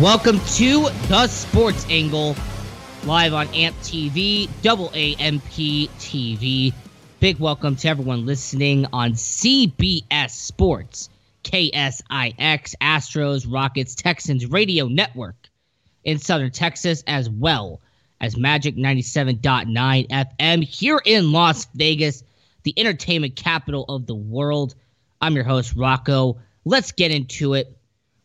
Welcome to the Sports Angle, live on AMP TV, double AMP TV. Big welcome to everyone listening on CBS Sports, KSIX, Astros, Rockets, Texans Radio Network in Southern Texas, as well as Magic 97.9 FM here in Las Vegas, the entertainment capital of the world. I'm your host, Rocco. Let's get into it.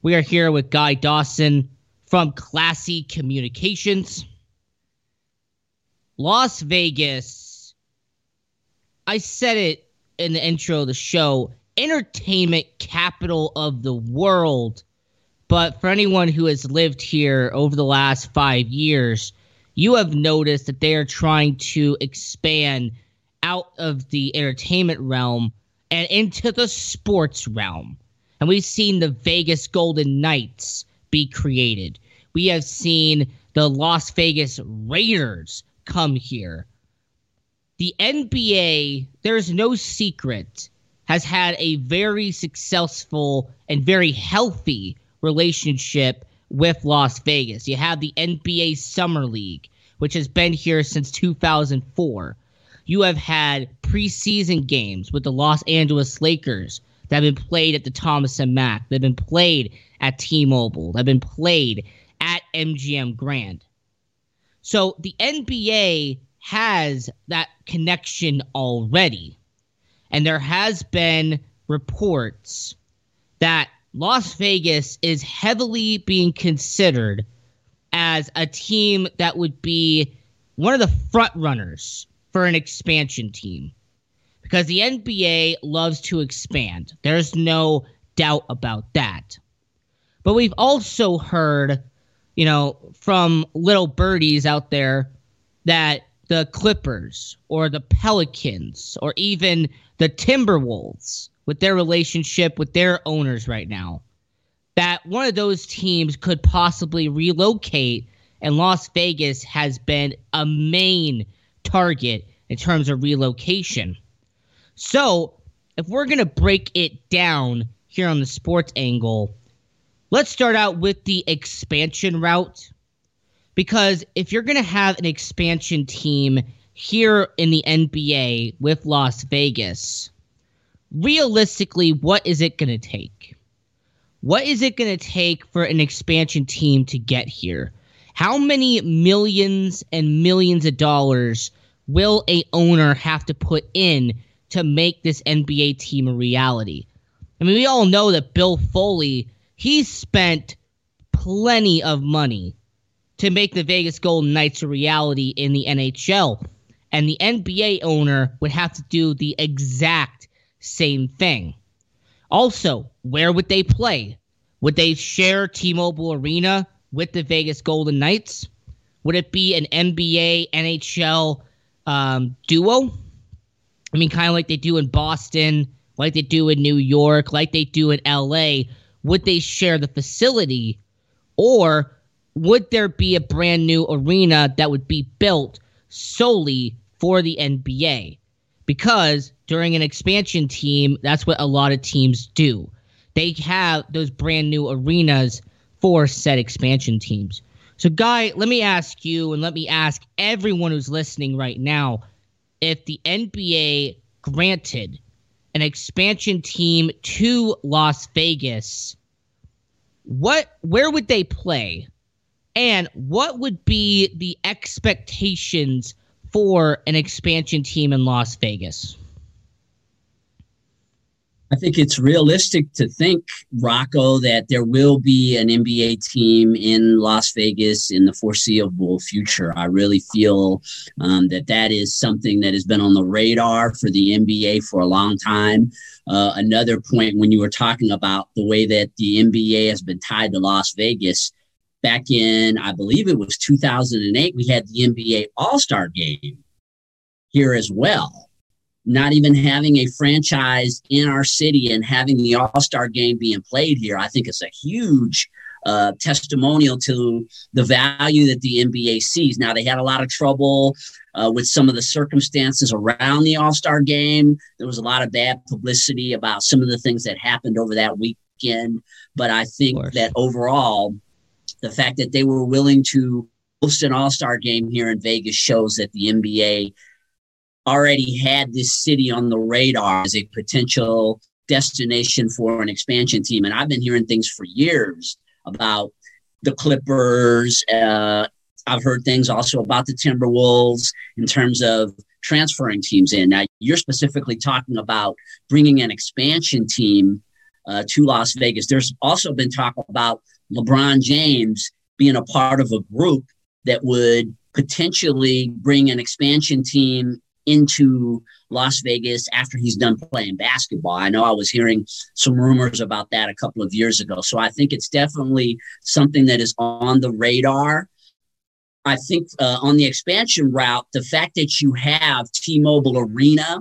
We are here with Guy Dawson from Classy Communications. Las Vegas, I said it in the intro of the show, entertainment capital of the world. But for anyone who has lived here over the last five years, you have noticed that they are trying to expand out of the entertainment realm and into the sports realm and we've seen the Vegas Golden Knights be created. We have seen the Las Vegas Raiders come here. The NBA, there's no secret, has had a very successful and very healthy relationship with Las Vegas. You have the NBA Summer League, which has been here since 2004. You have had preseason games with the Los Angeles Lakers that have been played at the Thomas and Mack, that have been played at T-Mobile, that have been played at MGM Grand. So the NBA has that connection already. And there has been reports that Las Vegas is heavily being considered as a team that would be one of the front runners for an expansion team because the NBA loves to expand. There's no doubt about that. But we've also heard, you know, from little birdies out there that the Clippers or the Pelicans or even the Timberwolves, with their relationship with their owners right now, that one of those teams could possibly relocate, and Las Vegas has been a main target in terms of relocation. So, if we're going to break it down here on the sports angle, let's start out with the expansion route. Because if you're going to have an expansion team here in the NBA with Las Vegas, realistically, what is it going to take? What is it going to take for an expansion team to get here? How many millions and millions of dollars will a owner have to put in to make this NBA team a reality. I mean, we all know that Bill Foley, he spent plenty of money to make the Vegas Golden Knights a reality in the NHL. And the NBA owner would have to do the exact same thing. Also, where would they play? Would they share T Mobile Arena with the Vegas Golden Knights? Would it be an NBA NHL um, duo? I mean, kind of like they do in Boston, like they do in New York, like they do in LA. Would they share the facility? Or would there be a brand new arena that would be built solely for the NBA? Because during an expansion team, that's what a lot of teams do. They have those brand new arenas for said expansion teams. So, Guy, let me ask you and let me ask everyone who's listening right now if the NBA granted an expansion team to Las Vegas, what where would they play? And what would be the expectations for an expansion team in Las Vegas? I think it's realistic to think, Rocco, that there will be an NBA team in Las Vegas in the foreseeable future. I really feel um, that that is something that has been on the radar for the NBA for a long time. Uh, another point when you were talking about the way that the NBA has been tied to Las Vegas, back in, I believe it was 2008, we had the NBA All Star game here as well not even having a franchise in our city and having the All Star game being played here, I think it's a huge uh, testimonial to the value that the NBA sees. Now, they had a lot of trouble uh, with some of the circumstances around the All Star game. There was a lot of bad publicity about some of the things that happened over that weekend. But I think that overall, the fact that they were willing to host an All Star game here in Vegas shows that the NBA already had this city on the radar as a potential destination for an expansion team. And I've been hearing things for years about the Clippers. Uh, I've heard things also about the Timberwolves in terms of transferring teams in. Now, you're specifically talking about bringing an expansion team uh, to Las Vegas. There's also been talk about LeBron James being a part of a group that would potentially bring an expansion team into Las Vegas after he's done playing basketball. I know I was hearing some rumors about that a couple of years ago. So I think it's definitely something that is on the radar. I think uh, on the expansion route, the fact that you have T Mobile Arena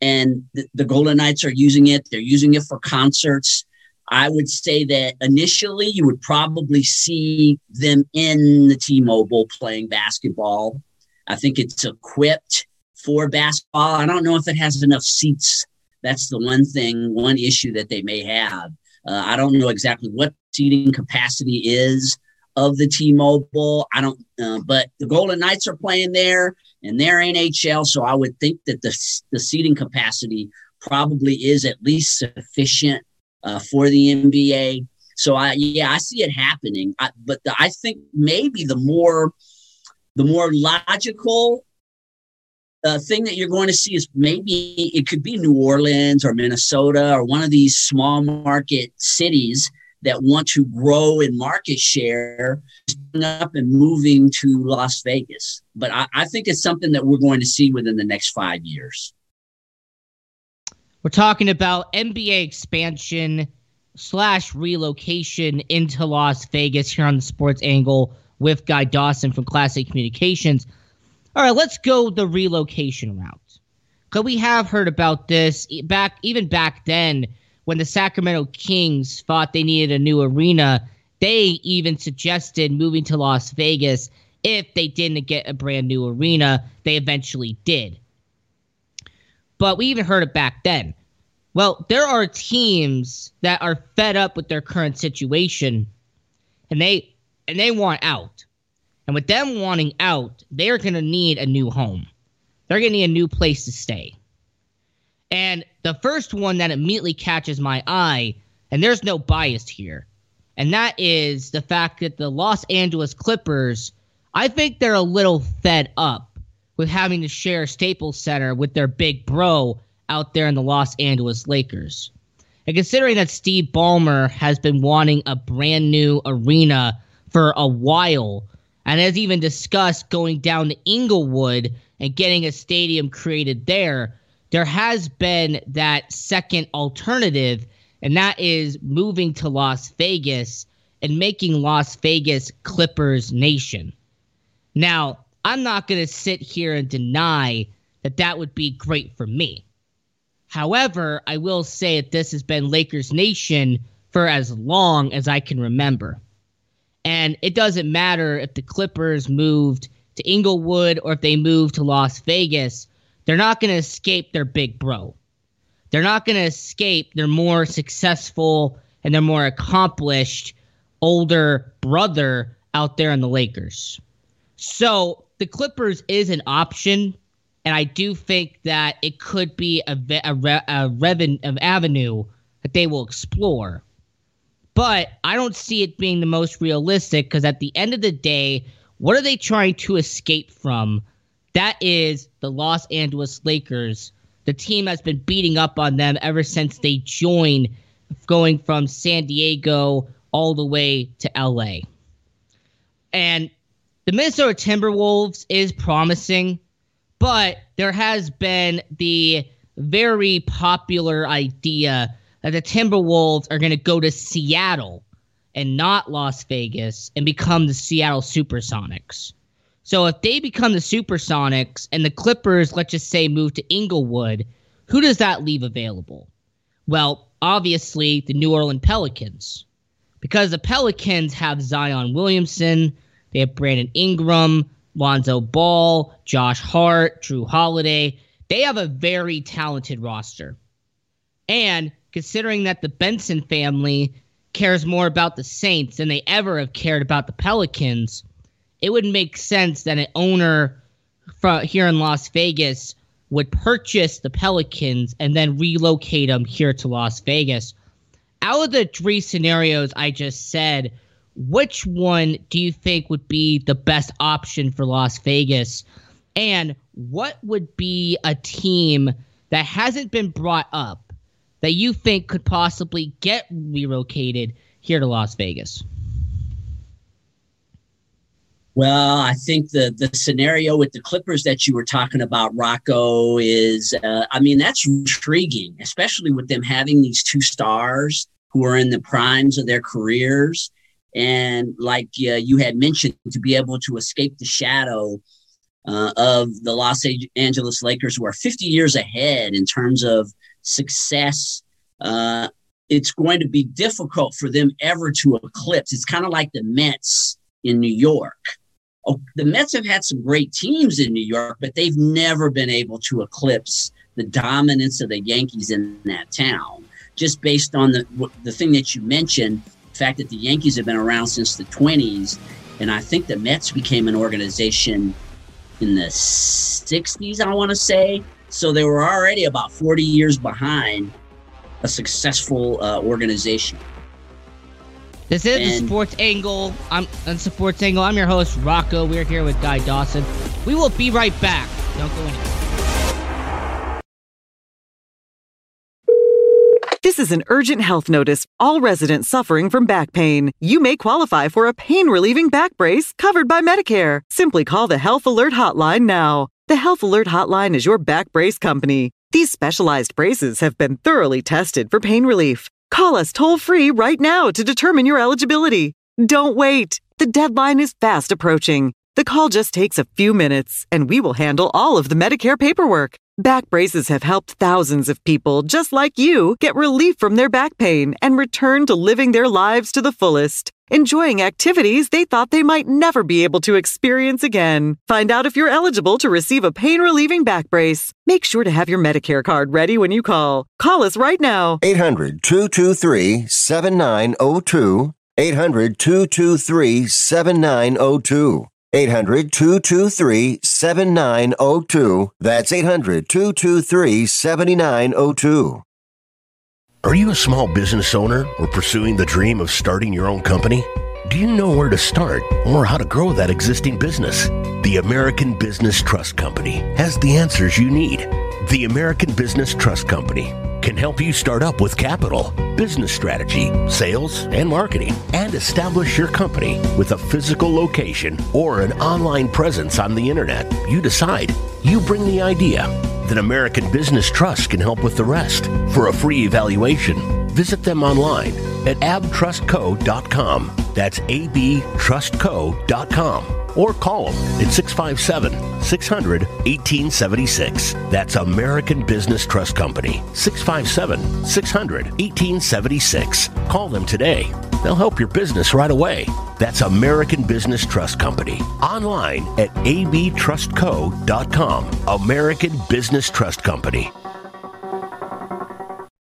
and the, Golden Knights are using it, they're using it for concerts. I would say that initially you would probably see them in the T Mobile playing basketball I think it's equipped for basketball. I don't know if it has enough seats. That's the one thing, one issue that they may have. Uh, I don't know exactly what seating capacity is of the T-Mobile. I don't, uh, but the Golden Knights are playing there, and they're NHL, so I would think that the the seating capacity probably is at least sufficient uh, for the NBA. So I, yeah, I see it happening. I, but the, I think maybe the more the more logical uh, thing that you're going to see is maybe it could be New Orleans or Minnesota or one of these small market cities that want to grow in market share up and moving to Las Vegas. But I, I think it's something that we're going to see within the next five years. We're talking about NBA expansion slash relocation into Las Vegas here on the Sports Angle with Guy Dawson from Classy Communications. All right, let's go the relocation route. Because we have heard about this back even back then when the Sacramento Kings thought they needed a new arena. They even suggested moving to Las Vegas if they didn't get a brand new arena. They eventually did. But we even heard it back then. Well, there are teams that are fed up with their current situation and they and they want out. And with them wanting out, they are going to need a new home. They're going to need a new place to stay. And the first one that immediately catches my eye, and there's no bias here, and that is the fact that the Los Angeles Clippers, I think they're a little fed up with having to share Staples Center with their big bro out there in the Los Angeles Lakers. And considering that Steve Ballmer has been wanting a brand new arena for a while and has even discussed going down to Inglewood and getting a stadium created there. There has been that second alternative, and that is moving to Las Vegas and making Las Vegas Clippers Nation. Now, I'm not going to sit here and deny that that would be great for me. However, I will say that this has been Lakers Nation for as long as I can remember. And it doesn't matter if the Clippers moved to Inglewood or if they moved to Las Vegas, they're not going to escape their big bro. They're not going to escape their more successful and their more accomplished older brother out there in the Lakers. So the Clippers is an option, and I do think that it could be a, a, a, avenue that they will explore. But I don't see it being the most realistic because at the end of the day, what are they trying to escape from? That is the Los Angeles Lakers. the team has been beating up on them ever since they joined, going from San Diego all the way to LA. And the Minnesota Timberwolves is promising, but there has been the very popular idea that the Timberwolves are going to go to Seattle and not Las Vegas and become the Seattle Supersonics. So if they become the Supersonics and the Clippers, let's just say, move to Inglewood, who does that leave available? Well, obviously the New Orleans Pelicans. Because the Pelicans have Zion Williamson, they have Brandon Ingram, Lonzo Ball, Josh Hart, Jrue Holiday. They have a very talented roster. And considering that the Benson family cares more about the Saints than they ever have cared about the Pelicans, it would make sense that an owner from here in Las Vegas would purchase the Pelicans and then relocate them here to Las Vegas. Out of the three scenarios I just said, which one do you think would be the best option for Las Vegas? And what would be a team that hasn't been brought up that you think could possibly get relocated here to Las Vegas? Well, I think the the scenario with the Clippers that you were talking about, Rocco, is uh, I mean that's intriguing, especially with them having these two stars who are in the primes of their careers, and like uh, you had mentioned, to be able to escape the shadow uh, of the Los Angeles Lakers, who are 50 years ahead in terms of success. Uh, it's going to be difficult for them ever to eclipse. It's kind of like the Mets in New York oh, the Mets have had some great teams in New York, but they've never been able to eclipse the dominance of the Yankees in that town. Just based on the the thing that you mentioned, the fact that the Yankees have been around since the 20s, and I think the Mets became an organization in the 60s, I want to say. So they were already about 40 years behind a successful uh, organization. This is and the Sports Angle. I'm on Sports Angle. I'm your host, Rocco. We're here with Guy Dawson. We will be right back. Don't go anywhere. This is an urgent health notice. All residents suffering from back pain. You may qualify for a pain relieving back brace covered by Medicare. Simply call the Health Alert Hotline now. The Health Alert Hotline is your back brace company. These specialized braces have been thoroughly tested for pain relief. Call us toll free right now to determine your eligibility. Don't wait. The deadline is fast approaching. The call just takes a few minutes, and we will handle all of the Medicare paperwork. Back braces have helped thousands of people just like you get relief from their back pain and return to living their lives to the fullest, enjoying activities they thought they might never be able to experience again. Find out if you're eligible to receive a pain relieving back brace. Make sure to have your Medicare card ready when you call. Call us right now. 800 223 7902. 800 223 7902. 800 223 7902. That's 800 223 7902. Are you a small business owner or pursuing the dream of starting your own company? Do you know where to start or how to grow that existing business? The American Business Trust Company has the answers you need. The American Business Trust Company can help you start up with capital, business strategy, sales, and marketing, and establish your company with a physical location or an online presence on the internet. You decide. You bring the idea. Then American Business Trust can help with the rest. For a free evaluation, visit them online at abtrustco.com. That's abtrustco.com or call them at 657 600 1876. That's American Business Trust Company, 657 600 1876. Call them today. They'll help your business right away. That's American Business Trust Company. Online at abtrustco.com. American Business Trust Company.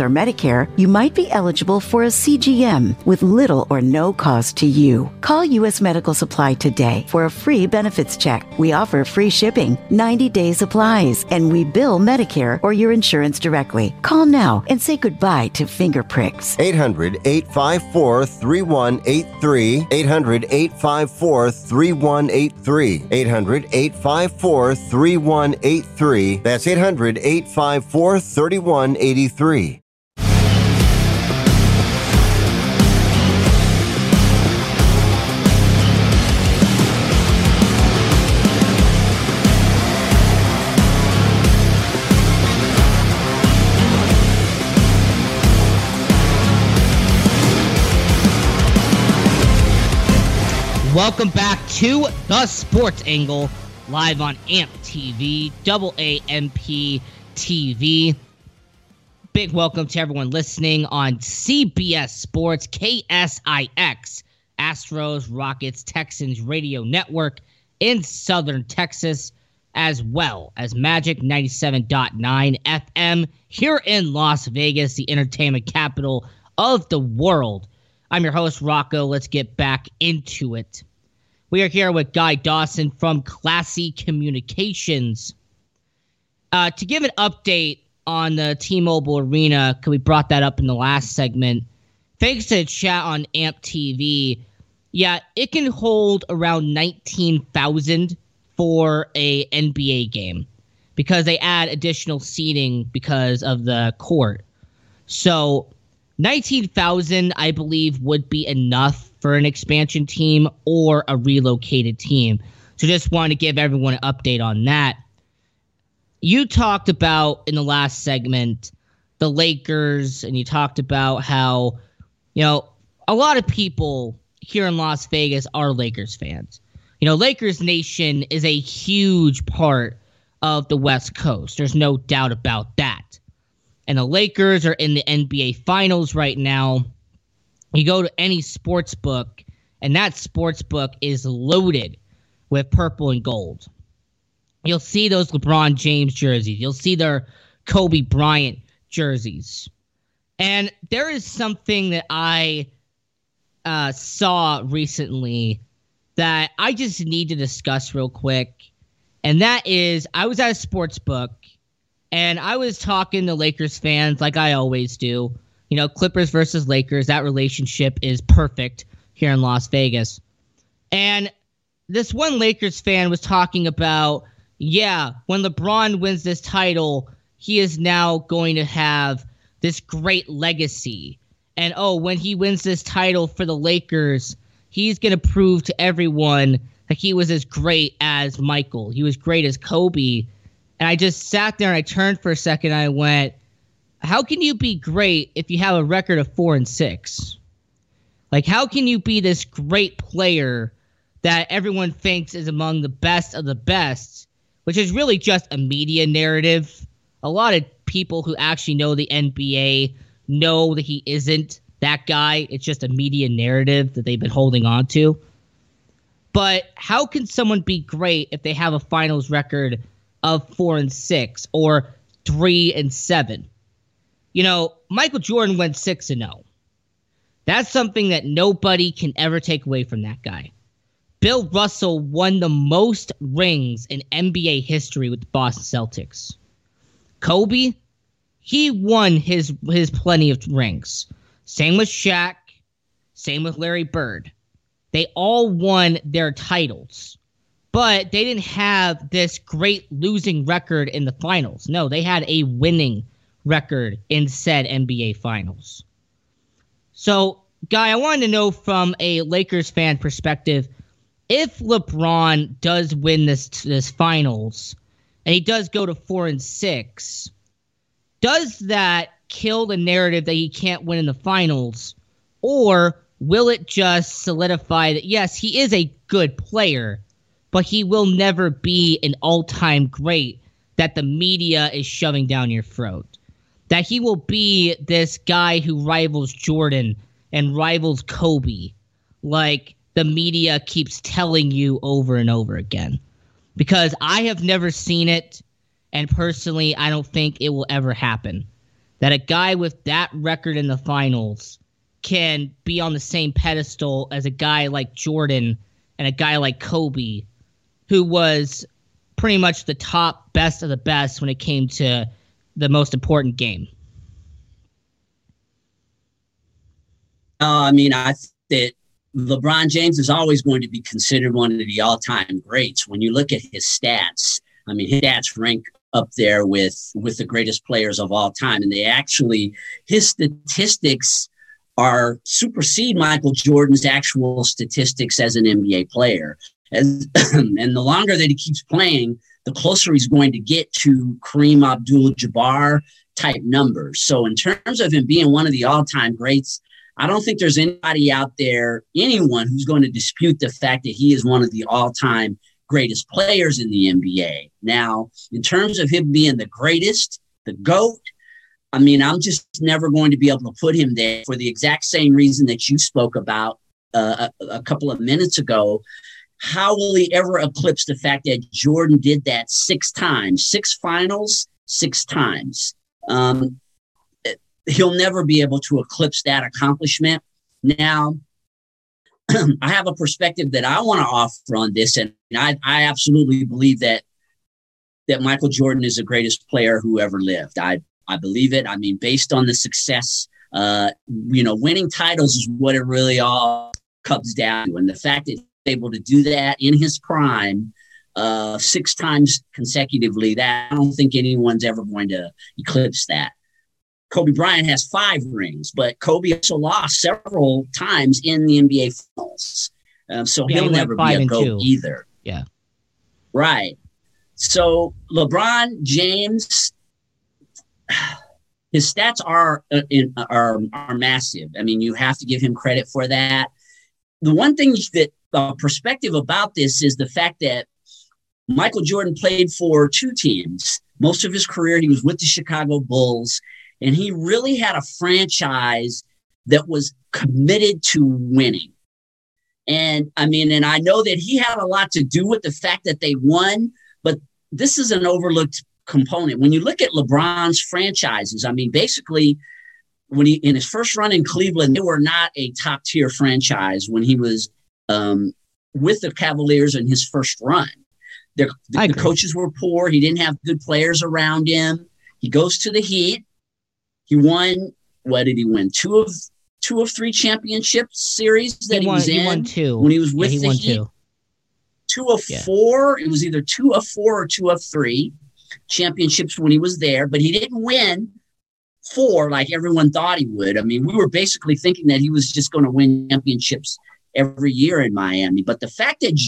or Medicare, you might be eligible for a CGM with little or no cost to you. Call U.S. Medical Supply today for a free benefits check. We offer free shipping, 90 day supplies, and we bill Medicare or your insurance directly. Call now and say goodbye to finger pricks. 800 854 3183. 800 854 3183. 800 854 3183. That's 800 854 3183. Welcome back to the Sports Angle, live on AMP TV, double AMP TV. Big welcome to everyone listening on CBS Sports, KSIX, Astros, Rockets, Texans Radio Network in Southern Texas, as well as Magic 97.9 FM here in Las Vegas, the entertainment capital of the world. I'm your host, Rocco. Let's get back into it. We are here with Guy Dawson from Classy Communications. Uh, to give an update on the T Mobile Arena, because we brought that up in the last segment, thanks to chat on AMP TV, yeah, it can hold around 19,000 for a NBA game because they add additional seating because of the court. So 19,000, I believe, would be enough for an expansion team or a relocated team. So just want to give everyone an update on that. You talked about in the last segment the Lakers, and you talked about how, you know, a lot of people here in Las Vegas are Lakers fans. You know, Lakers Nation is a huge part of the West Coast. There's no doubt about that and the Lakers are in the NBA Finals right now. You go to any sports book, and that sports book is loaded with purple and gold. You'll see those LeBron James jerseys. You'll see their Kobe Bryant jerseys. And there is something that I uh, saw recently that I just need to discuss real quick. And that is, I was at a sports book and I was talking to Lakers fans like I always do. You know, Clippers versus Lakers, that relationship is perfect here in Las Vegas. And this one Lakers fan was talking about, yeah, when LeBron wins this title, he is now going to have this great legacy. And oh, when he wins this title for the Lakers, he's going to prove to everyone that he was as great as Michael. He was great as Kobe and I just sat there and I turned for a second. And I went, how can you be great if you have a record of four and six? Like, how can you be this great player that everyone thinks is among the best of the best, which is really just a media narrative? A lot of people who actually know the NBA know that he isn't that guy. It's just a media narrative that they've been holding on to. But how can someone be great if they have a finals record of four and six or three and seven. You know, Michael Jordan went six and zero. Oh. That's something that nobody can ever take away from that guy. Bill Russell won the most rings in NBA history with the Boston Celtics. Kobe, he won his his plenty of rings. Same with Shaq, same with Larry Bird. They all won their titles but they didn't have this great losing record in the finals. No, they had a winning record in said NBA finals. So, Guy, I wanted to know from a Lakers fan perspective if LeBron does win this this finals and he does go to 4 and 6, does that kill the narrative that he can't win in the finals? Or will it just solidify that, yes, he is a good player, but he will never be an all time great that the media is shoving down your throat? That he will be this guy who rivals Jordan and rivals Kobe, like the media keeps telling you over and over again. Because I have never seen it, and personally, I don't think it will ever happen that a guy with that record in the finals can be on the same pedestal as a guy like Jordan and a guy like Kobe, who was pretty much the top best of the best when it came to the most important game. Uh, I mean, I think LeBron James is always going to be considered one of the all-time greats. When you look at his stats, I mean, his stats rank up there with with the greatest players of all time, and they actually his statistics are supersede Michael Jordan's actual statistics as an NBA player. As, and the longer that he keeps playing, the closer he's going to get to Kareem Abdul-Jabbar type numbers. So in terms of him being one of the all-time greats, I don't think there's anybody out there, anyone who's going to dispute the fact that he is one of the all-time greatest players in the NBA. Now, in terms of him being the greatest, the GOAT, I mean, I'm just never going to be able to put him there for the exact same reason that you spoke about uh, a, a couple of minutes ago. How will he ever eclipse the fact that Jordan did that six times, six finals, six times? Um, he'll never be able to eclipse that accomplishment. Now, I have a perspective that I want to offer on this, and I, I absolutely believe that that Michael Jordan is the greatest player who ever lived. I I believe it. I mean, based on the success, uh, you know, winning titles is what it really all comes down to, and the fact that able to do that in his prime. Uh, six times consecutively. That I don't think anyone's ever going to eclipse that. Kobe Bryant has five rings, but Kobe also lost several times in the NBA Finals. Um, so yeah, he'll he never be a GOAT two. either. Yeah. Right. So LeBron James, his stats are, uh, are, are massive. I mean, you have to give him credit for that. The one thing that uh, perspective about this is the fact that Michael Jordan played for two teams. Most of his career, he was with the Chicago Bulls and he really had a franchise that was committed to winning. And I mean, and I know that he had a lot to do with the fact that they won, but this is an overlooked component. When you look at LeBron's franchises, I mean, basically, when he in his first run in Cleveland, they were not a top tier franchise when he was um, with the Cavaliers in his first run. the, the coaches were poor. He didn't have good players around him. He goes to the Heat. He won. What did he win? Two of two of three championship series that he, he won, was in. He won two when he was with yeah, he the won Heat. Two. two of yeah. four. It was either two of four or two of three championships when he was there, but he didn't win four like everyone thought he would. I mean, we were basically thinking that he was just going to win championships every year in Miami. But the fact that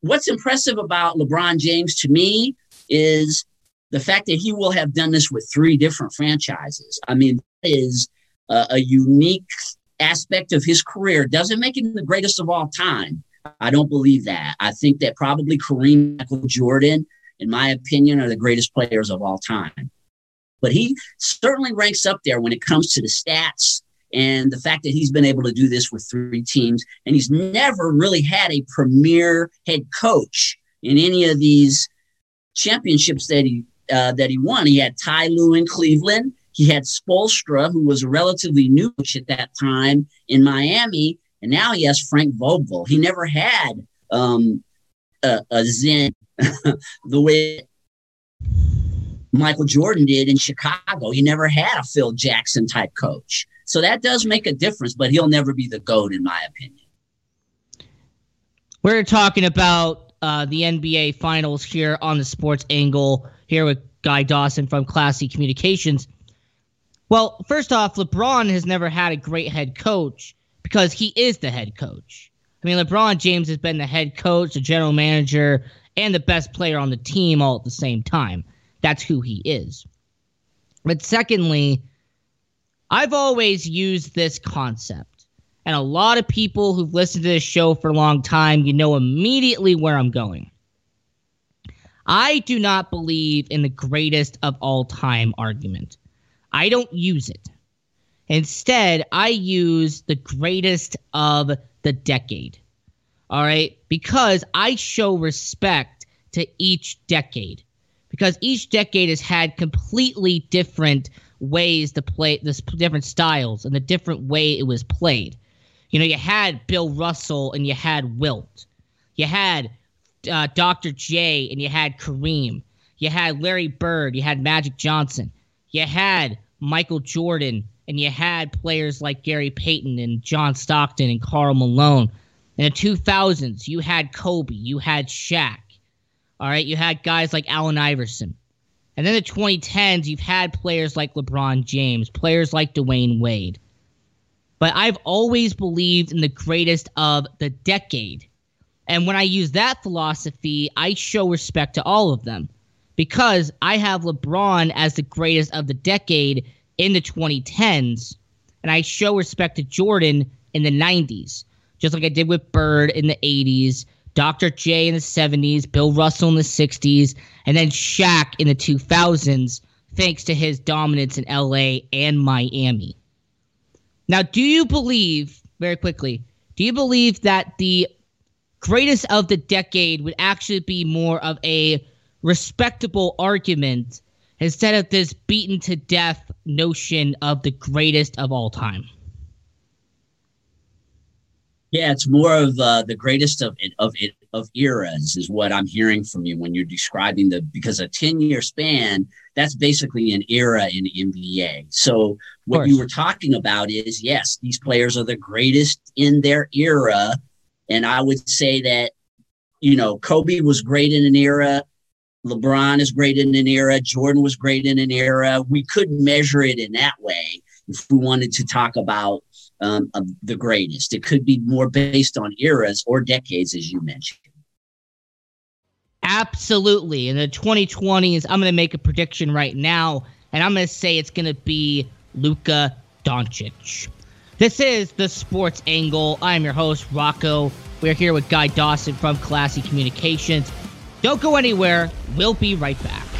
what's impressive about LeBron James to me is the fact that he will have done this with three different franchises, I mean, is a, a unique aspect of his career. Doesn't make him the greatest of all time. I don't believe that. I think that probably Kareem Michael Jordan, in my opinion, are the greatest players of all time. But he certainly ranks up there when it comes to the stats and the fact that he's been able to do this with three teams. And he's never really had a premier head coach in any of these championships that he uh, that he won. He had Ty Lue in Cleveland. He had Spoelstra, who was a relatively new coach at that time in Miami, and now he has Frank Vogel. He never had um, a, a Zen the way Michael Jordan did in Chicago. He never had a Phil Jackson type coach. So that does make a difference, but he'll never be the GOAT, in my opinion. We're talking about uh, the NBA Finals here on the Sports Angle here with Guy Dawson from Classy Communications. Well, first off, LeBron has never had a great head coach because he is the head coach. I mean, LeBron James has been the head coach, the general manager, and the best player on the team all at the same time. That's who he is. But secondly, I've always used this concept, and a lot of people who've listened to this show for a long time, you know immediately where I'm going. I do not believe in the greatest of all time argument. I don't use it. Instead, I use the greatest of the decade. All right? Because I show respect to each decade. Because each decade has had completely different ways to play this different styles and the different way it was played. You know, you had Bill Russell and you had Wilt. You had uh, Dr. J and you had Kareem. You had Larry Bird. You had Magic Johnson. You had Michael Jordan. And you had players like Gary Payton and John Stockton and Karl Malone. In the 2000s, you had Kobe. You had Shaq. All right. You had guys like Allen Iverson. And then the 2010s, you've had players like LeBron James, players like Dwyane Wade. But I've always believed in the greatest of the decade. And when I use that philosophy, I show respect to all of them because I have LeBron as the greatest of the decade in the 2010s, and I show respect to Jordan in the 90s, just like I did with Bird in the 80s, Dr. J in the 70s, Bill Russell in the 60s, and then Shaq in the 2000s, thanks to his dominance in LA and Miami. Now, do you believe, very quickly, do you believe that the greatest of the decade would actually be more of a respectable argument instead of this beaten to death notion of the greatest of all time? Yeah, it's more of uh, the greatest of of of eras is what I'm hearing from you when you're describing the because a 10 year span that's basically an era in NBA. So what you were talking about is yes, these players are the greatest in their era, and I would say that you know Kobe was great in an era. LeBron is great in an era. Jordan was great in an era. We couldn't measure it in that way if we wanted to talk about um, the greatest. It could be more based on eras or decades, as you mentioned. Absolutely. In the 2020s, I'm going to make a prediction right now, and I'm going to say it's going to be Luka Doncic. This is the Sports Angle. I'm your host, Rocco. We're here with Guy Dawson from Classy Communications. Don't go anywhere. We'll be right back.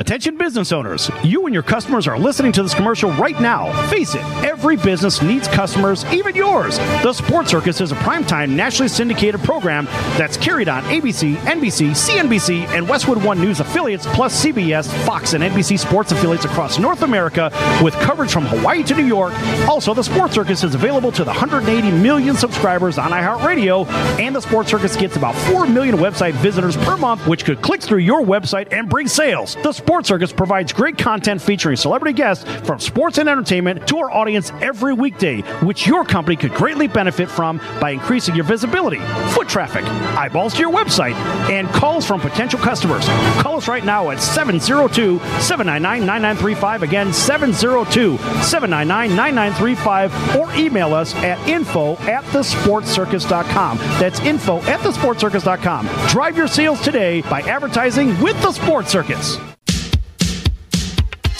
Attention business owners, you and your customers are listening to this commercial right now. Face it, every business needs customers, even yours. The Sports Circus is a primetime nationally syndicated program that's carried on ABC, NBC, CNBC, and Westwood One News affiliates, plus CBS, Fox, and NBC sports affiliates across North America with coverage from Hawaii to New York. Also, the Sports Circus is available to the 180 million subscribers on iHeartRadio, and the Sports Circus gets about 4 million website visitors per month, which could click through your website and bring sales. The Sports Circus provides great content featuring celebrity guests from sports and entertainment to our audience every weekday, which your company could greatly benefit from by increasing your visibility, foot traffic, eyeballs to your website, and calls from potential customers. Call us right now at 702 799 9935. Again, 702 799 9935, or email us at info at thesportscircus.com. That's info at thesportscircus.com. Drive your sales today by advertising with the Sports Circus.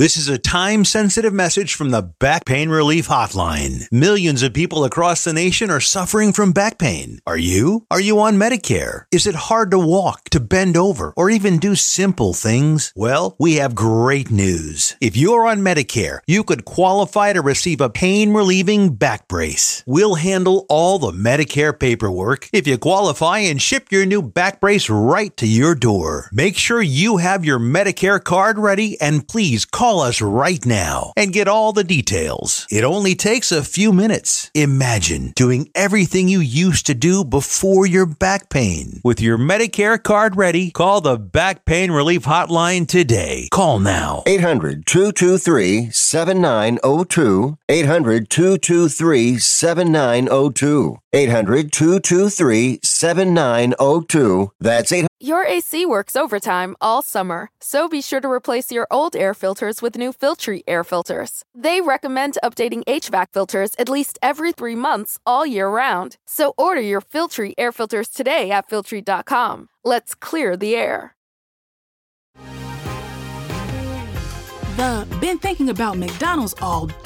This is a time sensitive message from the Back Pain Relief Hotline. Millions of people across the nation are suffering from back pain. Are you? Are you on Medicare? Is it hard to walk, to bend over, or even do simple things? Well, we have great news. If you're on Medicare, you could qualify to receive a pain relieving back brace. We'll handle all the Medicare paperwork if you qualify and ship your new back brace right to your door. Make sure you have your Medicare card ready and please call Call us right now and get all the details. It only takes a few minutes. Imagine doing everything you used to do before your back pain. With your Medicare card ready, call the Back Pain Relief Hotline today. Call now. 800 223 7902. 800 223 7902. 800 223 7902. That's 800. Your AC works overtime all summer, so be sure to replace your old air filters with new Filtry air filters. They recommend updating HVAC filters at least every three months all year round. So order your Filtry air filters today at Filtry.com. Let's clear the air. The been thinking about McDonald's all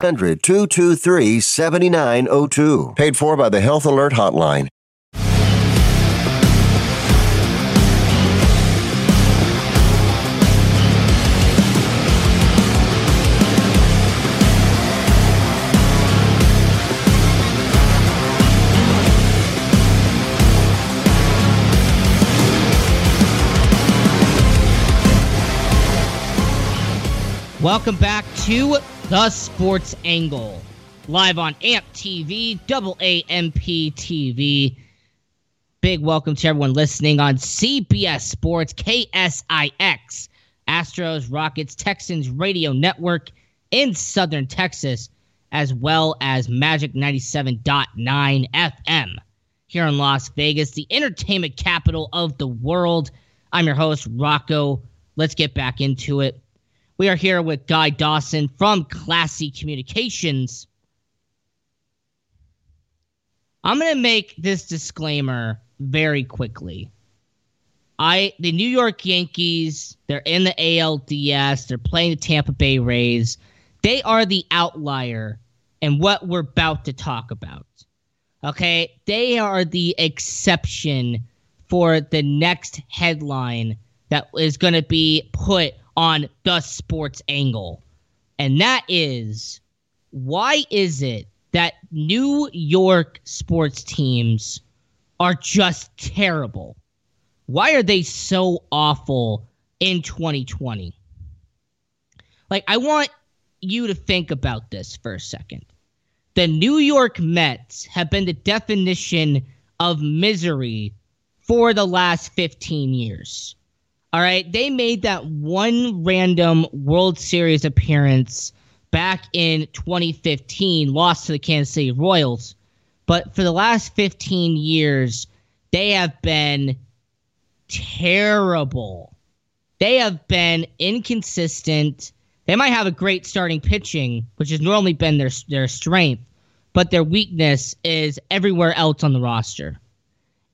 800 223 7902. Paid for by the Health Alert Hotline. Welcome back to The Sports Angle, live on AMP TV, double AMP TV. Big welcome to everyone listening on CBS Sports, KSIX, Astros, Rockets, Texans Radio Network in Southern Texas, as well as Magic 97.9 FM here in Las Vegas, the entertainment capital of the world. I'm your host, Rocco. Let's get back into it. We are here with Guy Dawson from Classy Communications. I'm going to make this disclaimer very quickly. I the New York Yankees, they're in the ALDS, they're playing the Tampa Bay Rays. They are the outlier in what we're about to talk about. Okay? They are the exception for the next headline that is going to be put on the sports angle. And that is why is it that New York sports teams are just terrible? Why are they so awful in 2020? Like, I want you to think about this for a second. The New York Mets have been the definition of misery for the last 15 years. All right, they made that one random World Series appearance back in 2015, lost to the Kansas City Royals. But for the last 15 years, they have been terrible. They have been inconsistent. They might have a great starting pitching, which has normally been their their strength, but their weakness is everywhere else on the roster.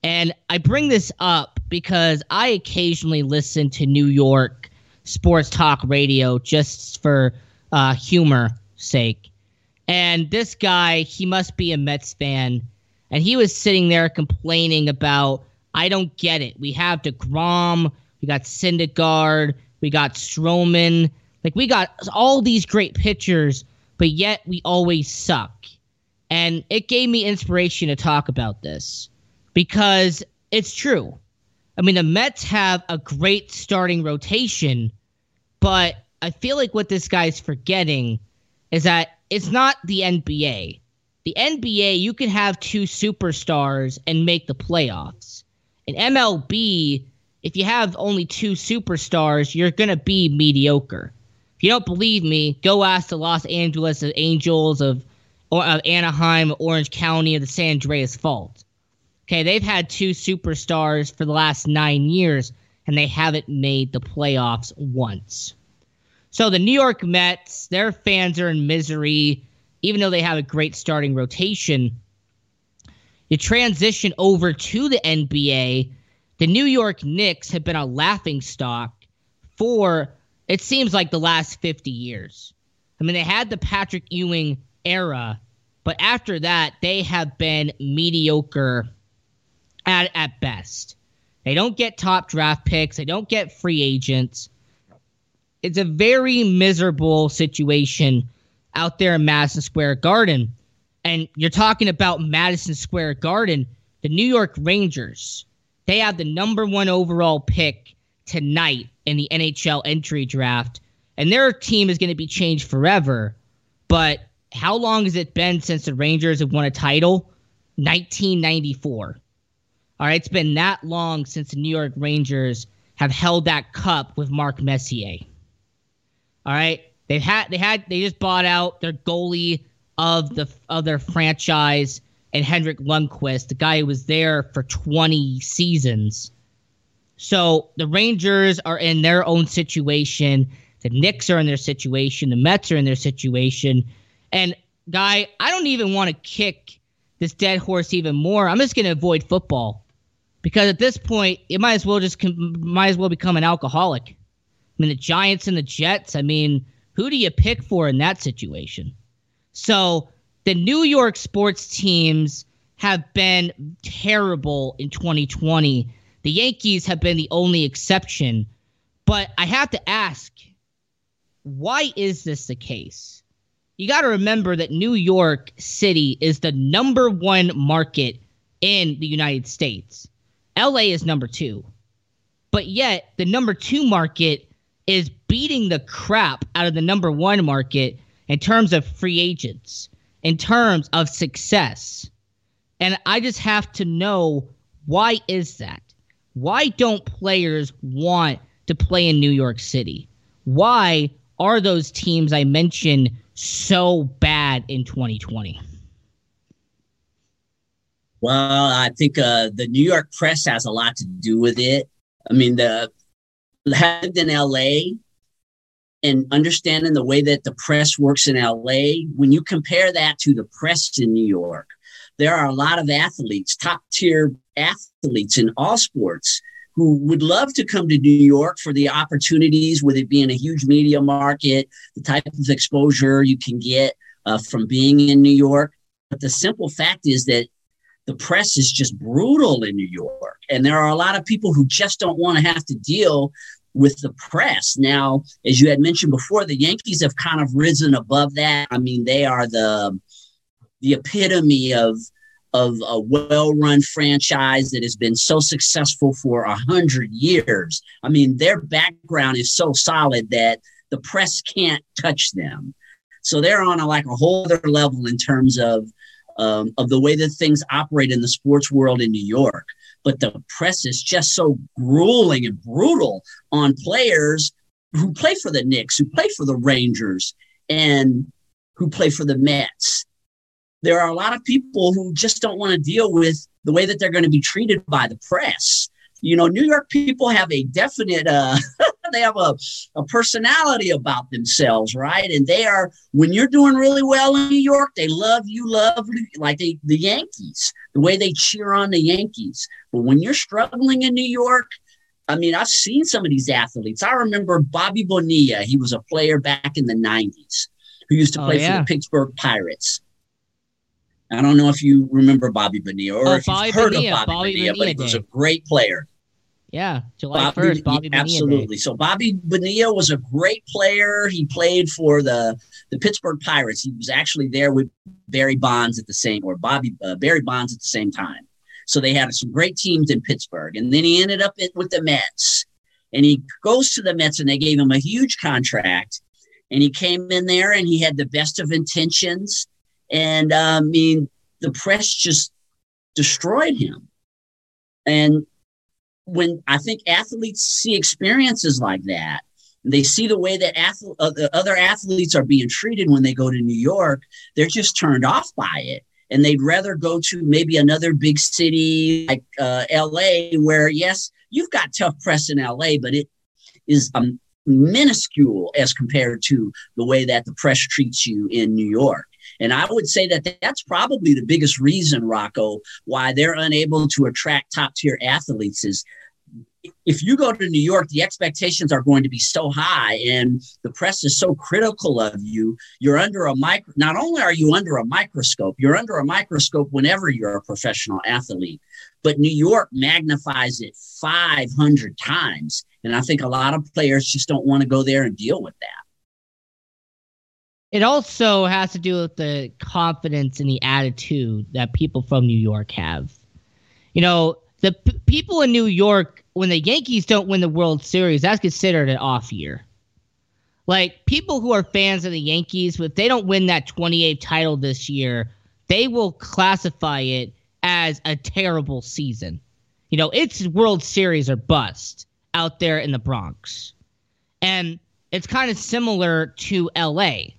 And I bring this up because I occasionally listen to New York sports talk radio just for uh, humor sake. And this guy, he must be a Mets fan, and he was sitting there complaining about, I don't get it. We have DeGrom, we got Syndergaard, we got Stroman, like we got all these great pitchers, but yet we always suck. And it gave me inspiration to talk about this because it's true. I mean, the Mets have a great starting rotation, but I feel like what this guy's forgetting is that it's not the NBA. The NBA, you can have two superstars and make the playoffs. In MLB, if you have only two superstars, you're going to be mediocre. If you don't believe me, go ask the Los Angeles Angels of or of Anaheim, Orange County, or the San Andreas Fault. Okay, they've had two superstars for the last nine years, and they haven't made the playoffs once. So the New York Mets, their fans are in misery, even though they have a great starting rotation. You transition over to the NBA. The New York Knicks have been a laughing stock for, it seems like, the last 50 years. I mean, they had the Patrick Ewing era, but after that, they have been mediocre at, at best. They don't get top draft picks, they don't get free agents. It's a very miserable situation out there in Madison Square Garden. And you're talking about Madison Square Garden, the New York Rangers. They have the number one overall pick tonight in the NHL entry draft. And their team is going to be changed forever. But how long has it been since the Rangers have won a title? 1994. All right, it's been that long since the New York Rangers have held that cup with Mark Messier. All right, they've had they had they just bought out their goalie of the of their franchise and Henrik Lundqvist, the guy who was there for 20 seasons. So the Rangers are in their own situation. The Knicks are in their situation. The Mets are in their situation. And guy, I don't even want to kick this dead horse even more. I'm just going to avoid football because at this point, it might as well just might as well become an alcoholic. I mean, the Giants and the Jets. I mean, who do you pick for in that situation? So the New York sports teams have been terrible in 2020. The Yankees have been the only exception. But I have to ask, why is this the case? You got to remember that New York City is the number one market in the United States. LA is number two. But yet, the number two market is beating the crap out of the number one market in terms of free agents, in terms of success. And I just have to know why is that? Why don't players want to play in New York City? Why are those teams I mentioned so bad in 2020? Well, I think uh, the New York press has a lot to do with it. I mean, the lived in LA and understanding the way that the press works in LA, when you compare that to the press in New York, there are a lot of athletes, top tier athletes in all sports who would love to come to New York for the opportunities, with it being a huge media market, the type of exposure you can get uh, from being in New York. But the simple fact is that the press is just brutal in New York. And there are a lot of people who just don't want to have to deal with the press. Now, as you had mentioned before, the Yankees have kind of risen above that. I mean, they are the the epitome of of a well-run franchise that has been so successful for a hundred years. I mean, their background is so solid that the press can't touch them. So they're on a, like a whole other level in terms of um, of the way that things operate in the sports world in New York. But the press is just so grueling and brutal on players who play for the Knicks, who play for the Rangers, and who play for the Mets there are a lot of people who just don't want to deal with the way that they're going to be treated by the press. You know, New York people have a definite, uh, they have a, a personality about themselves, right? And they are, when you're doing really well in New York, they love you, love like they, the Yankees, the way they cheer on the Yankees. But when you're struggling in New York, I mean, I've seen some of these athletes. I remember Bobby Bonilla. He was a player back in the 90s who used to oh, play yeah. for the Pittsburgh Pirates. I don't know if you remember Bobby Bonilla or oh, if Bobby you've heard Bonilla, of Bobby, Bobby Bonilla, Bonilla, but he was a great player. Yeah, July Bobby, 1st, Bobby Absolutely. So Bobby Bonilla was a great player. He played for the, the Pittsburgh Pirates. He was actually there with Barry Bonds at the same, or Bobby uh, Barry Bonds at the same time. So they had some great teams in Pittsburgh. And then he ended up with the Mets. And he goes to the Mets and they gave him a huge contract. And he came in there and he had the best of intentions and uh, I mean, the press just destroyed him. And when I think athletes see experiences like that, they see the way that athlete, uh, other athletes are being treated when they go to New York, they're just turned off by it. And they'd rather go to maybe another big city like uh, LA, where, yes, you've got tough press in LA, but it is um, minuscule as compared to the way that the press treats you in New York. And I would say that that's probably the biggest reason, Rocco, why they're unable to attract top tier athletes is if you go to New York, the expectations are going to be so high and the press is so critical of you. You're under a micro, not only are you under a microscope, you're under a microscope whenever you're a professional athlete, but New York magnifies it 500 times. And I think a lot of players just don't want to go there and deal with that. It also has to do with the confidence and the attitude that people from New York have. You know, the p- people in New York, when the Yankees don't win the World Series, that's considered an off year. Like people who are fans of the Yankees, if they don't win that 28th title this year, they will classify it as a terrible season. You know, it's World Series or bust out there in the Bronx. And it's kind of similar to LA.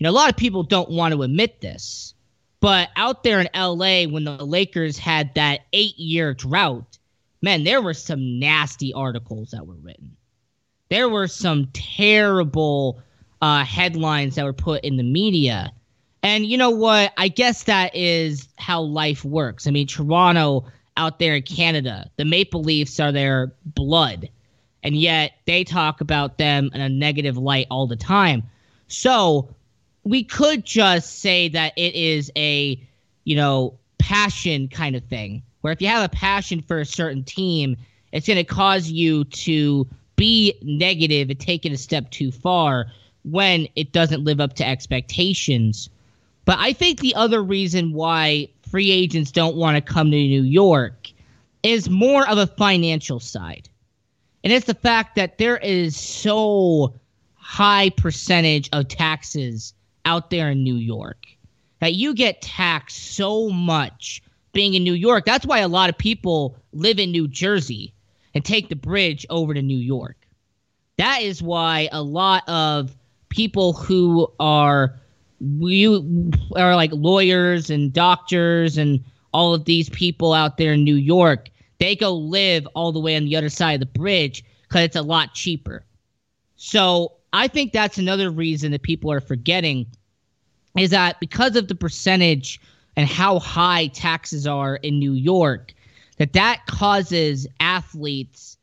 You know, a lot of people don't want to admit this, but out there in LA, when the Lakers had that eight year drought, man, there were some nasty articles that were written. There were some terrible uh, headlines that were put in the media. And you know what? I guess that is how life works. I mean, Toronto out there in Canada, the Maple Leafs are their blood. And yet they talk about them in a negative light all the time. So we could just say that it is a, you know, passion kind of thing. Where if you have a passion for a certain team, it's going to cause you to be negative and take it a step too far when it doesn't live up to expectations. But I think the other reason why free agents don't want to come to New York is more of a financial side. And it's the fact that there is so high percentage of taxes out there in New York. That you get taxed so much being in New York. That's why a lot of people live in New Jersey and take the bridge over to New York. That is why a lot of people who are you are like lawyers and doctors and all of these people out there in New York, they go live all the way on the other side of the bridge because it's a lot cheaper. So I think that's another reason that people are forgetting is that because of the percentage and how high taxes are in New York, that that causes athletes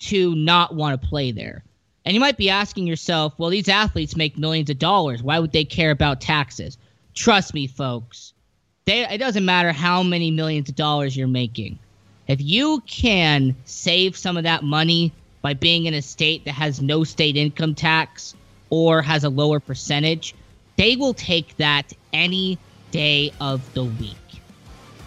to not want to play there. And you might be asking yourself, well, these athletes make millions of dollars. Why would they care about taxes? Trust me, folks. They, it doesn't matter how many millions of dollars you're making. If you can save some of that money by being in a state that has no state income tax or has a lower percentage, they will take that any day of the week.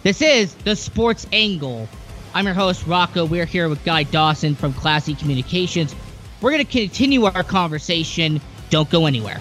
This is the Sports Angle. I'm your host, Rocco. We're here with Guy Dawson from Classy Communications. We're going to continue our conversation. Don't go anywhere.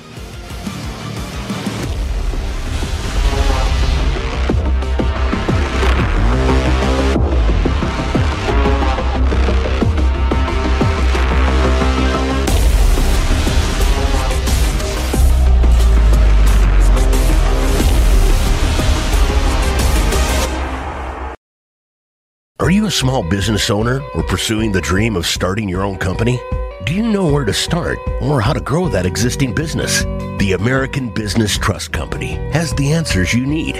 You a small business owner or pursuing the dream of starting your own company? Do you know where to start or how to grow that existing business? The American Business Trust Company has the answers you need.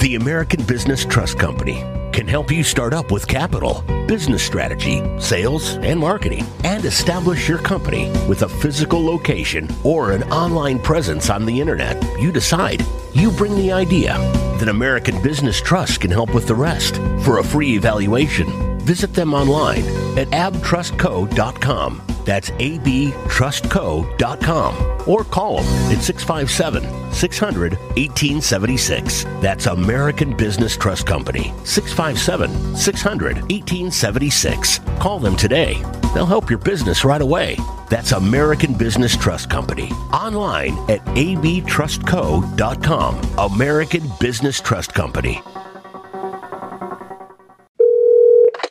The American Business Trust Company can help you start up with capital, business strategy, sales, and marketing, and establish your company with a physical location or an online presence on the internet. You decide. You bring the idea. Then American Business Trust can help with the rest. For a free evaluation, visit them online at abtrustco.com. That's abtrustco.com. Or call them at 657 600 1876. That's American Business Trust Company. 657 600 1876. Call them today. They'll help your business right away. That's American Business Trust Company. Online at abtrustco.com. American Business Trust Company.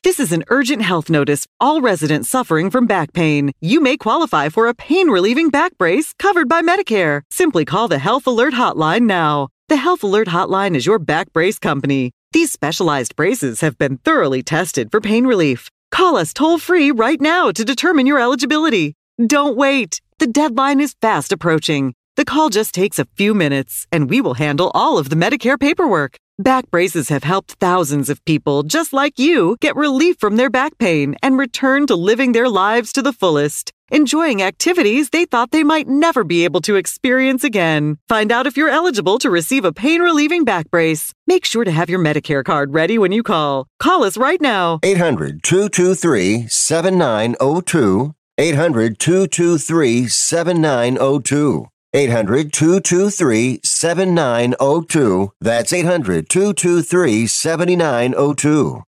This is an urgent health notice. All residents suffering from back pain. You may qualify for a pain relieving back brace covered by Medicare. Simply call the Health Alert Hotline now. The Health Alert Hotline is your back brace company. These specialized braces have been thoroughly tested for pain relief. Call us toll free right now to determine your eligibility. Don't wait. The deadline is fast approaching. The call just takes a few minutes, and we will handle all of the Medicare paperwork. Back braces have helped thousands of people just like you get relief from their back pain and return to living their lives to the fullest, enjoying activities they thought they might never be able to experience again. Find out if you're eligible to receive a pain relieving back brace. Make sure to have your Medicare card ready when you call. Call us right now. 800 223 7902. 800 223 7902. 800 223 7902. That's 800 223 7902.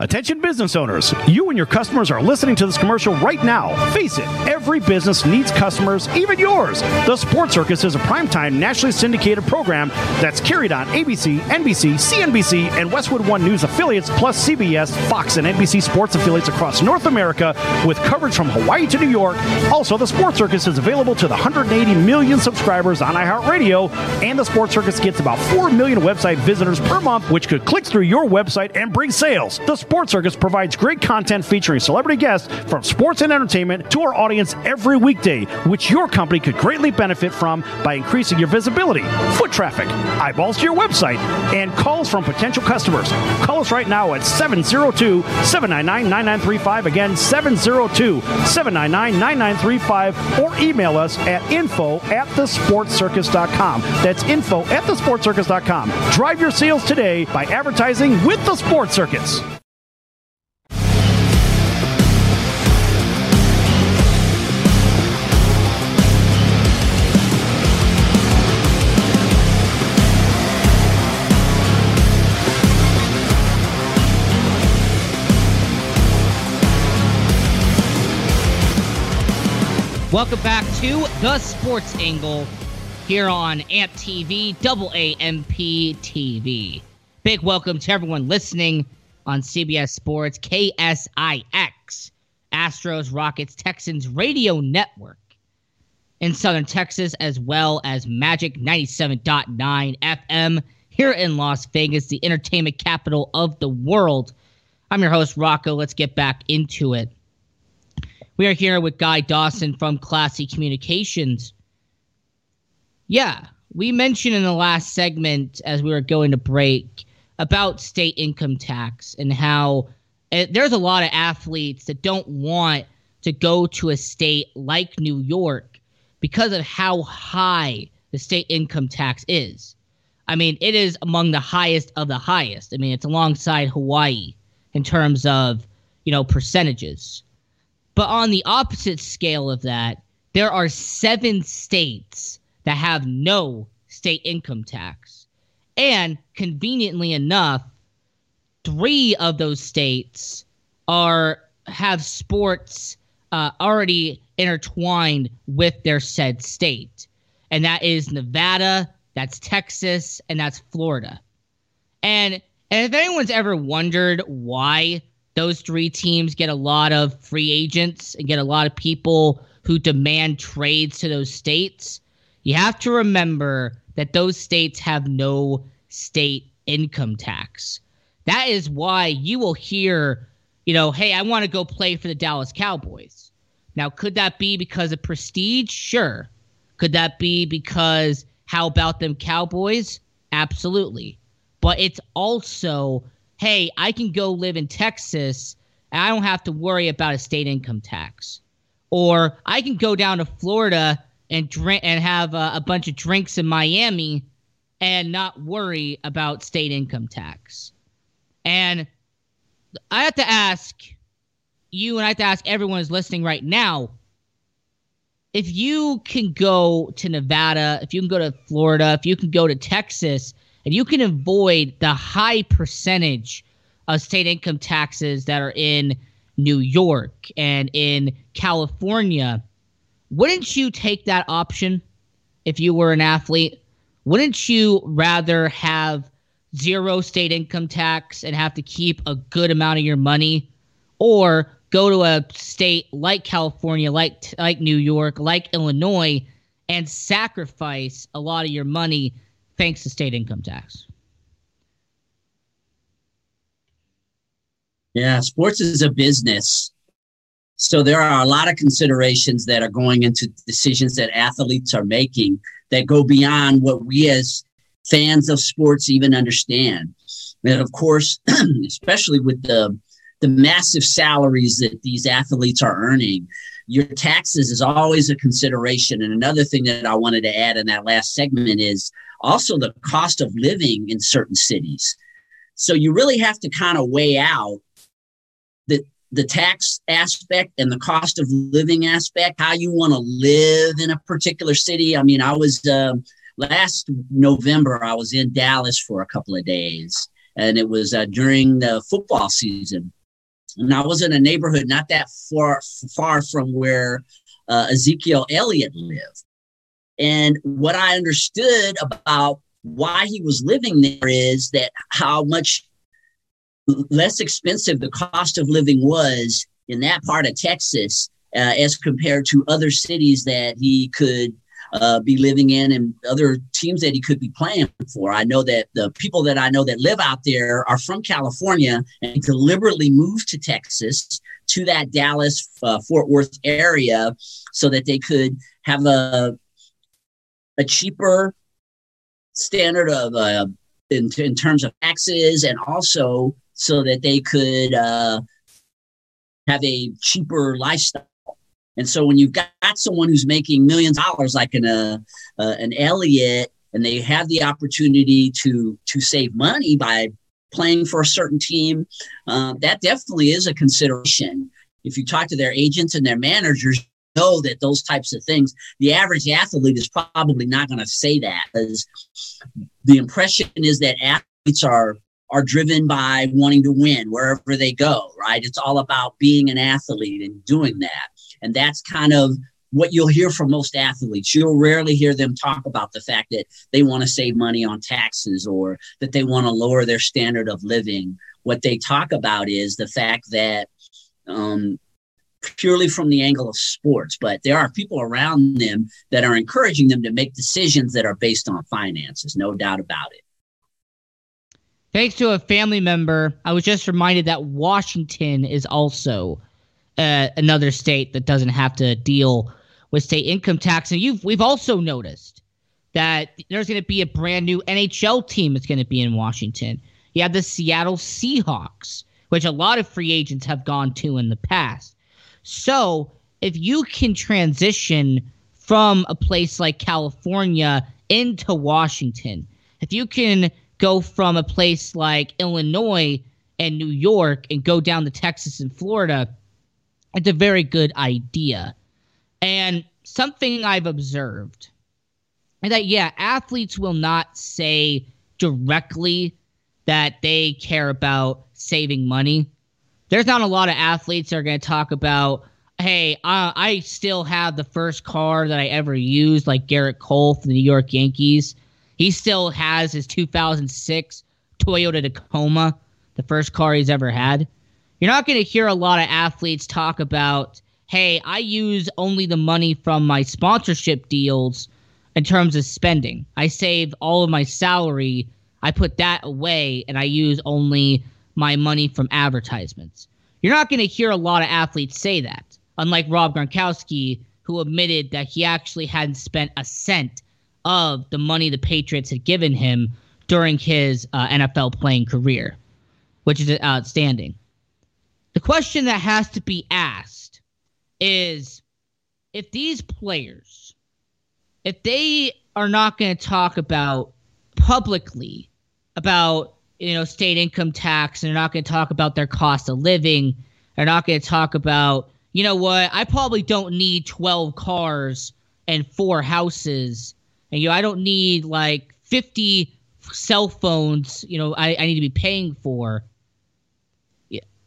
Attention business owners, you and your customers are listening to this commercial right now. Face it, every business needs customers, even yours. The Sports Circus is a primetime nationally syndicated program that's carried on ABC, NBC, CNBC, and Westwood One News affiliates, plus CBS, Fox, and NBC sports affiliates across North America with coverage from Hawaii to New York. Also, the Sports Circus is available to the 180 million subscribers on iHeartRadio, and the Sports Circus gets about 4 million website visitors per month, which could click through your website and bring sales. The Sports Circus provides great content featuring celebrity guests from sports and entertainment to our audience every weekday, which your company could greatly benefit from by increasing your visibility, foot traffic, eyeballs to your website, and calls from potential customers. Call us right now at 702 799 9935. Again, 702 799 9935, or email us at info at thesportscircus.com. That's info at thesportscircus.com. Drive your sales today by advertising with the Sports Circus. Welcome back to the Sports Angle here on AMP TV, double AMP TV. Big welcome to everyone listening on CBS Sports, KSIX, Astros, Rockets, Texans Radio Network in Southern Texas, as well as Magic 97.9 FM here in Las Vegas, the entertainment capital of the world. I'm your host, Rocco. Let's get back into it. We are here with Guy Dawson from Classy Communications. Yeah, we mentioned in the last segment as we were going to break about state income tax and how uh, there's a lot of athletes that don't want to go to a state like New York because of how high the state income tax is. I mean, it is among the highest of the highest. I mean, it's alongside Hawaii in terms of, you know, percentages. But on the opposite scale of that, there are seven states that have no state income tax. And conveniently enough, three of those states are have sports uh, already intertwined with their said state. And that is Nevada, that's Texas, and that's Florida. And and if anyone's ever wondered why those three teams get a lot of free agents and get a lot of people who demand trades to those states, you have to remember that those states have no state income tax. That is why you will hear, you know, hey, I want to go play for the Dallas Cowboys. Now, could that be because of prestige? Sure. Could that be because how about them Cowboys? Absolutely. But it's also hey, I can go live in Texas and I don't have to worry about a state income tax. Or I can go down to Florida and drink and have a, a bunch of drinks in Miami and not worry about state income tax. And I have to ask you and I have to ask everyone who's listening right now if you can go to Nevada, if you can go to Florida, if you can go to Texas and you can avoid the high percentage of state income taxes that are in New York and in California, wouldn't you take that option if you were an athlete? Wouldn't you rather have zero state income tax and have to keep a good amount of your money, or go to a state like California, like like New York, like Illinois, and sacrifice a lot of your money thanks to state income tax. Yeah, sports is a business. So there are a lot of considerations that are going into decisions that athletes are making that go beyond what we as fans of sports even understand. And of course, especially with the the massive salaries that these athletes are earning, your taxes is always a consideration. And another thing that I wanted to add in that last segment is also the cost of living in certain cities. So you really have to kind of weigh out the the tax aspect and the cost of living aspect, how you want to live in a particular city. I mean, I was uh, last November, I was in Dallas for a couple of days, and it was uh, during the football season. And I was in a neighborhood not that far far from where uh, Ezekiel Elliott lived. And what I understood about why he was living there is that how much less expensive the cost of living was in that part of Texas uh, as compared to other cities that he could uh, be living in and other teams that he could be playing for. I know that the people that I know that live out there are from California and deliberately moved to Texas to that Dallas uh, Fort Worth area so that they could have a a cheaper standard of uh, in, in terms of taxes and also so that they could uh, have a cheaper lifestyle. And so when you've got someone who's making millions of dollars, like an uh, uh, an Elliott, and they have the opportunity to to save money by playing for a certain team, uh, that definitely is a consideration. If you talk to their agents and their managers, know that those types of things, the average athlete is probably not going to say that because the impression is that athletes are are driven by wanting to win wherever they go, right? It's all about being an athlete and doing that. And that's kind of what you'll hear from most athletes. You'll rarely hear them talk about the fact that they want to save money on taxes or that they want to lower their standard of living. What they talk about is the fact that, um, purely from the angle of sports, but there are people around them that are encouraging them to make decisions that are based on finances, no doubt about it. Thanks to a family member, I was just reminded that Washington is also uh, another state that doesn't have to deal with state income tax. And you've we've also noticed that there's going to be a brand new NHL team that's going to be in Washington. You have the Seattle Seahawks, which a lot of free agents have gone to in the past. So if you can transition from a place like California into Washington, if you can go from a place like Illinois and New York and go down to Texas and Florida, it's a very good idea. And something I've observed is that, yeah, athletes will not say directly that they care about saving money. There's not a lot of athletes that are going to talk about, hey, I still have the first car that I ever used, like Gerrit Cole for the New York Yankees. He still has his 2006 Toyota Tacoma, the first car he's ever had. You're not going to hear a lot of athletes talk about, hey, I use only the money from my sponsorship deals in terms of spending. I save all of my salary, I put that away, and I use only my money from advertisements. You're not going to hear a lot of athletes say that, unlike Rob Gronkowski, who admitted that he actually hadn't spent a cent of the money the Patriots had given him during his uh, NFL playing career, which is outstanding. The question that has to be asked is if these players, if they are not going to talk about publicly about you know state income tax and they're not going to talk about their cost of living they're not going to talk about you know what i probably don't need 12 cars and four houses and you know, I don't need like 50 cell phones, you know, I, I need to be paying for.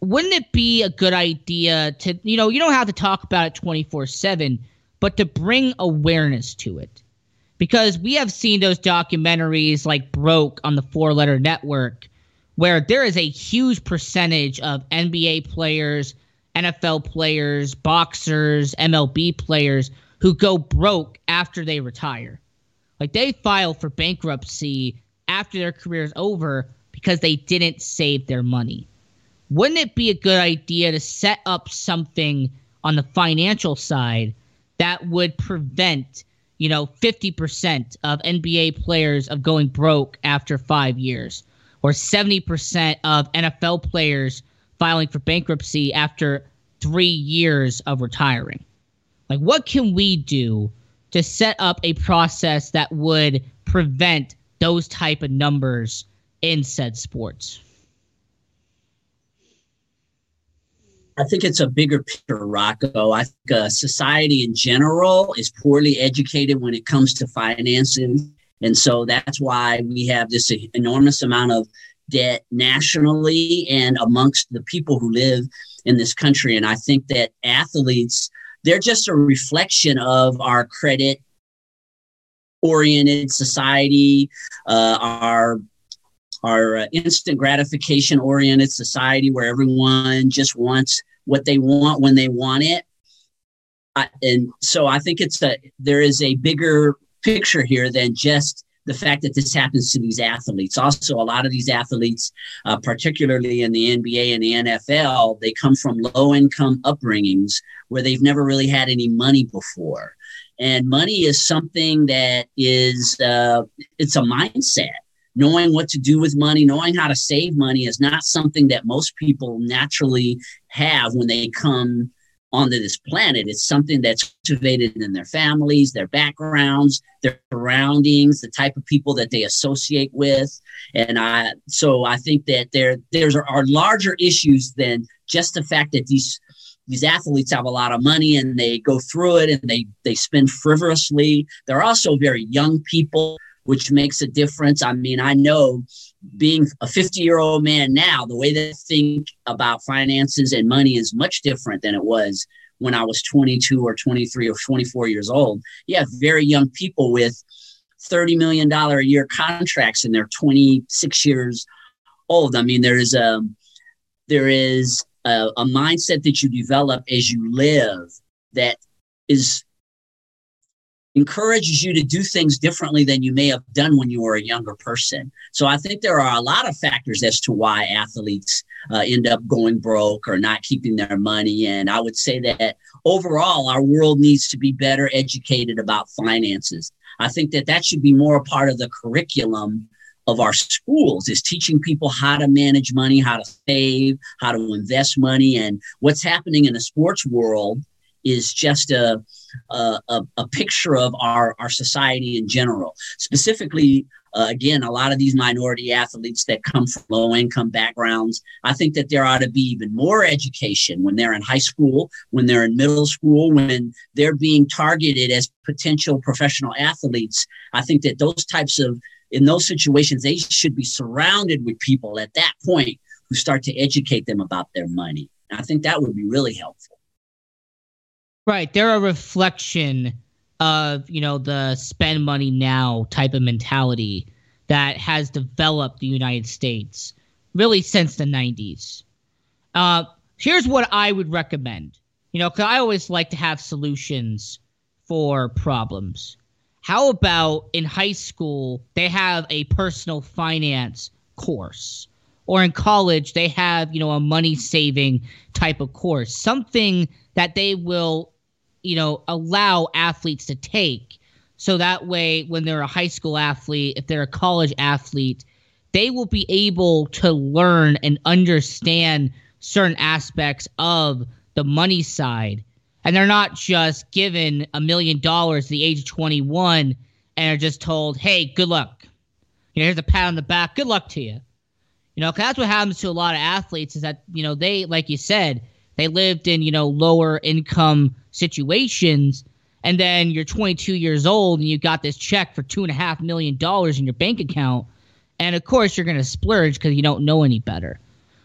Wouldn't it be a good idea to, you know, you don't have to talk about it 24 7, but to bring awareness to it? Because we have seen those documentaries like Broke on the Four Letter Network, where there is a huge percentage of NBA players, NFL players, boxers, MLB players who go broke after they retire. Like they file for bankruptcy after their career is over because they didn't save their money. Wouldn't it be a good idea to set up something on the financial side that would prevent you know, 50% of NBA players of going broke after five years, or 70% of NFL players filing for bankruptcy after three years of retiring. Like, what can we do to set up a process that would prevent those type of numbers in said sports? I think it's a bigger picture, Rocco. I think uh, society in general is poorly educated when it comes to financing. And so that's why we have this enormous amount of debt nationally and amongst the people who live in this country. And I think that athletes, they're just a reflection of our credit oriented society, uh, our our uh, instant gratification oriented society where everyone just wants what they want when they want it. Uh, and so I think it's a there is a bigger picture here than just the fact that this happens to these athletes. Also, a lot of these athletes, uh, particularly in the NBA and the NFL, they come from low income upbringings where they've never really had any money before. And money is something that is uh, it's a mindset knowing what to do with money, knowing how to save money is not something that most people naturally have when they come onto this planet. It's something that's cultivated in their families, their backgrounds, their surroundings, the type of people that they associate with. And I, so I think that there, there's are larger issues than just the fact that these these athletes have a lot of money and they go through it and they they spend frivolously. They're also very young people which makes a difference. I mean, I know being a 50 year old man now, the way they think about finances and money is much different than it was when I was 22 or 23 or 24 years old. You have very young people with $30 million a year contracts and they're 26 years old. I mean, there is a, there is a, a mindset that you develop as you live that is encourages you to do things differently than you may have done when you were a younger person. So I think there are a lot of factors as to why athletes uh, end up going broke or not keeping their money. And I would say that overall, our world needs to be better educated about finances. I think that that should be more a part of the curriculum of our schools is teaching people how to manage money, how to save, how to invest money. And what's happening in the sports world is just a, a, a picture of our, our society in general. Specifically, uh, again, a lot of these minority athletes that come from low income backgrounds, I think that there ought to be even more education when they're in high school, when they're in middle school, when they're being targeted as potential professional athletes. I think that those types of, in those situations, they should be surrounded with people at that point who start to educate them about their money. I think that would be really helpful. Right. They're a reflection of, you know, the spend money now type of mentality that has developed the United States really since the 90s. Uh, here's what I would recommend. You know, because I always like to have solutions for problems. How about in high school, they have a personal finance course? Or in college, they have, you know, a money saving type of course, something that they will you know, allow athletes to take. So that way, when they're a high school athlete, if they're a college athlete, they will be able to learn and understand certain aspects of the money side. And they're not just given a million dollars at the age of 21 and are just told, hey, good luck. You know, here's a pat on the back. Good luck to you. You know, cause that's what happens to a lot of athletes is that, you know, they, like you said, they lived in, you know, lower income situations. And then you're 22 years old and you got this check for two and a half million dollars in your bank account. And of course, you're going to splurge because you don't know any better.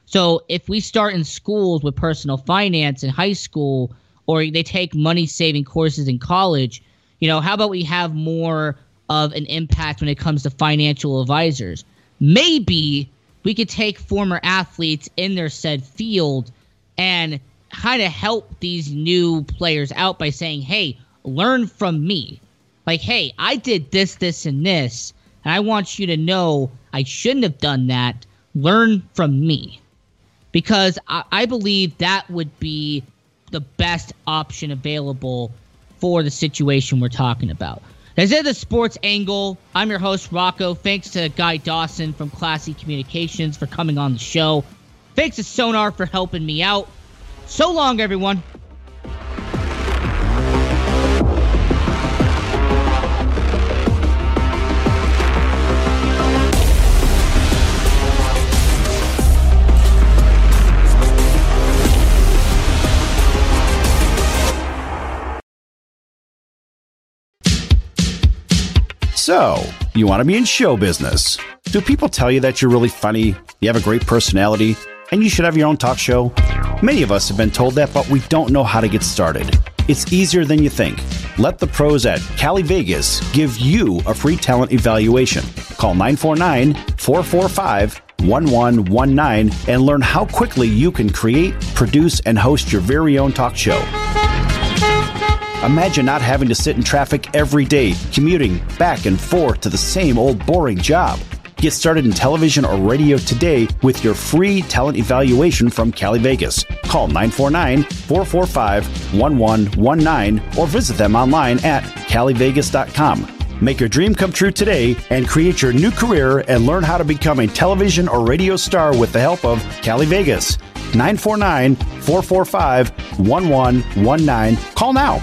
So if we start in schools with personal finance in high school, or they take money saving courses in college, you know, how about we have more of an impact when it comes to financial advisors. Maybe we could take former athletes in their said field and kind of help these new players out by saying, hey, learn from me. Like, hey, I did this, this, and this, and I want you to know I shouldn't have done that. Learn from me. Because I, I believe that would be the best option available for the situation we're talking about. This is the sports angle. I'm your host, Rocco. Thanks to Guy Dawson from Classy Communications for coming on the show. Thanks to Sonar for helping me out. So long, everyone. So, you want to be in show business. Do people tell you that you're really funny, you have a great personality, and you should have your own talk show? Many of us have been told that, but we don't know how to get started. It's easier than you think. Let the pros at Cali Vegas give you a free talent evaluation. Call 949 445 1119 and learn how quickly you can create, produce, and host your very own talk show. Imagine not having to sit in traffic every day, commuting back and forth to the same old boring job. Get started in television or radio today with your free talent evaluation from Cali Vegas. Call 949 445 1119 or visit them online at calivegas.com. Make your dream come true today and create your new career and learn how to become a television or radio star with the help of Cali Vegas. 949 445 1119. Call now.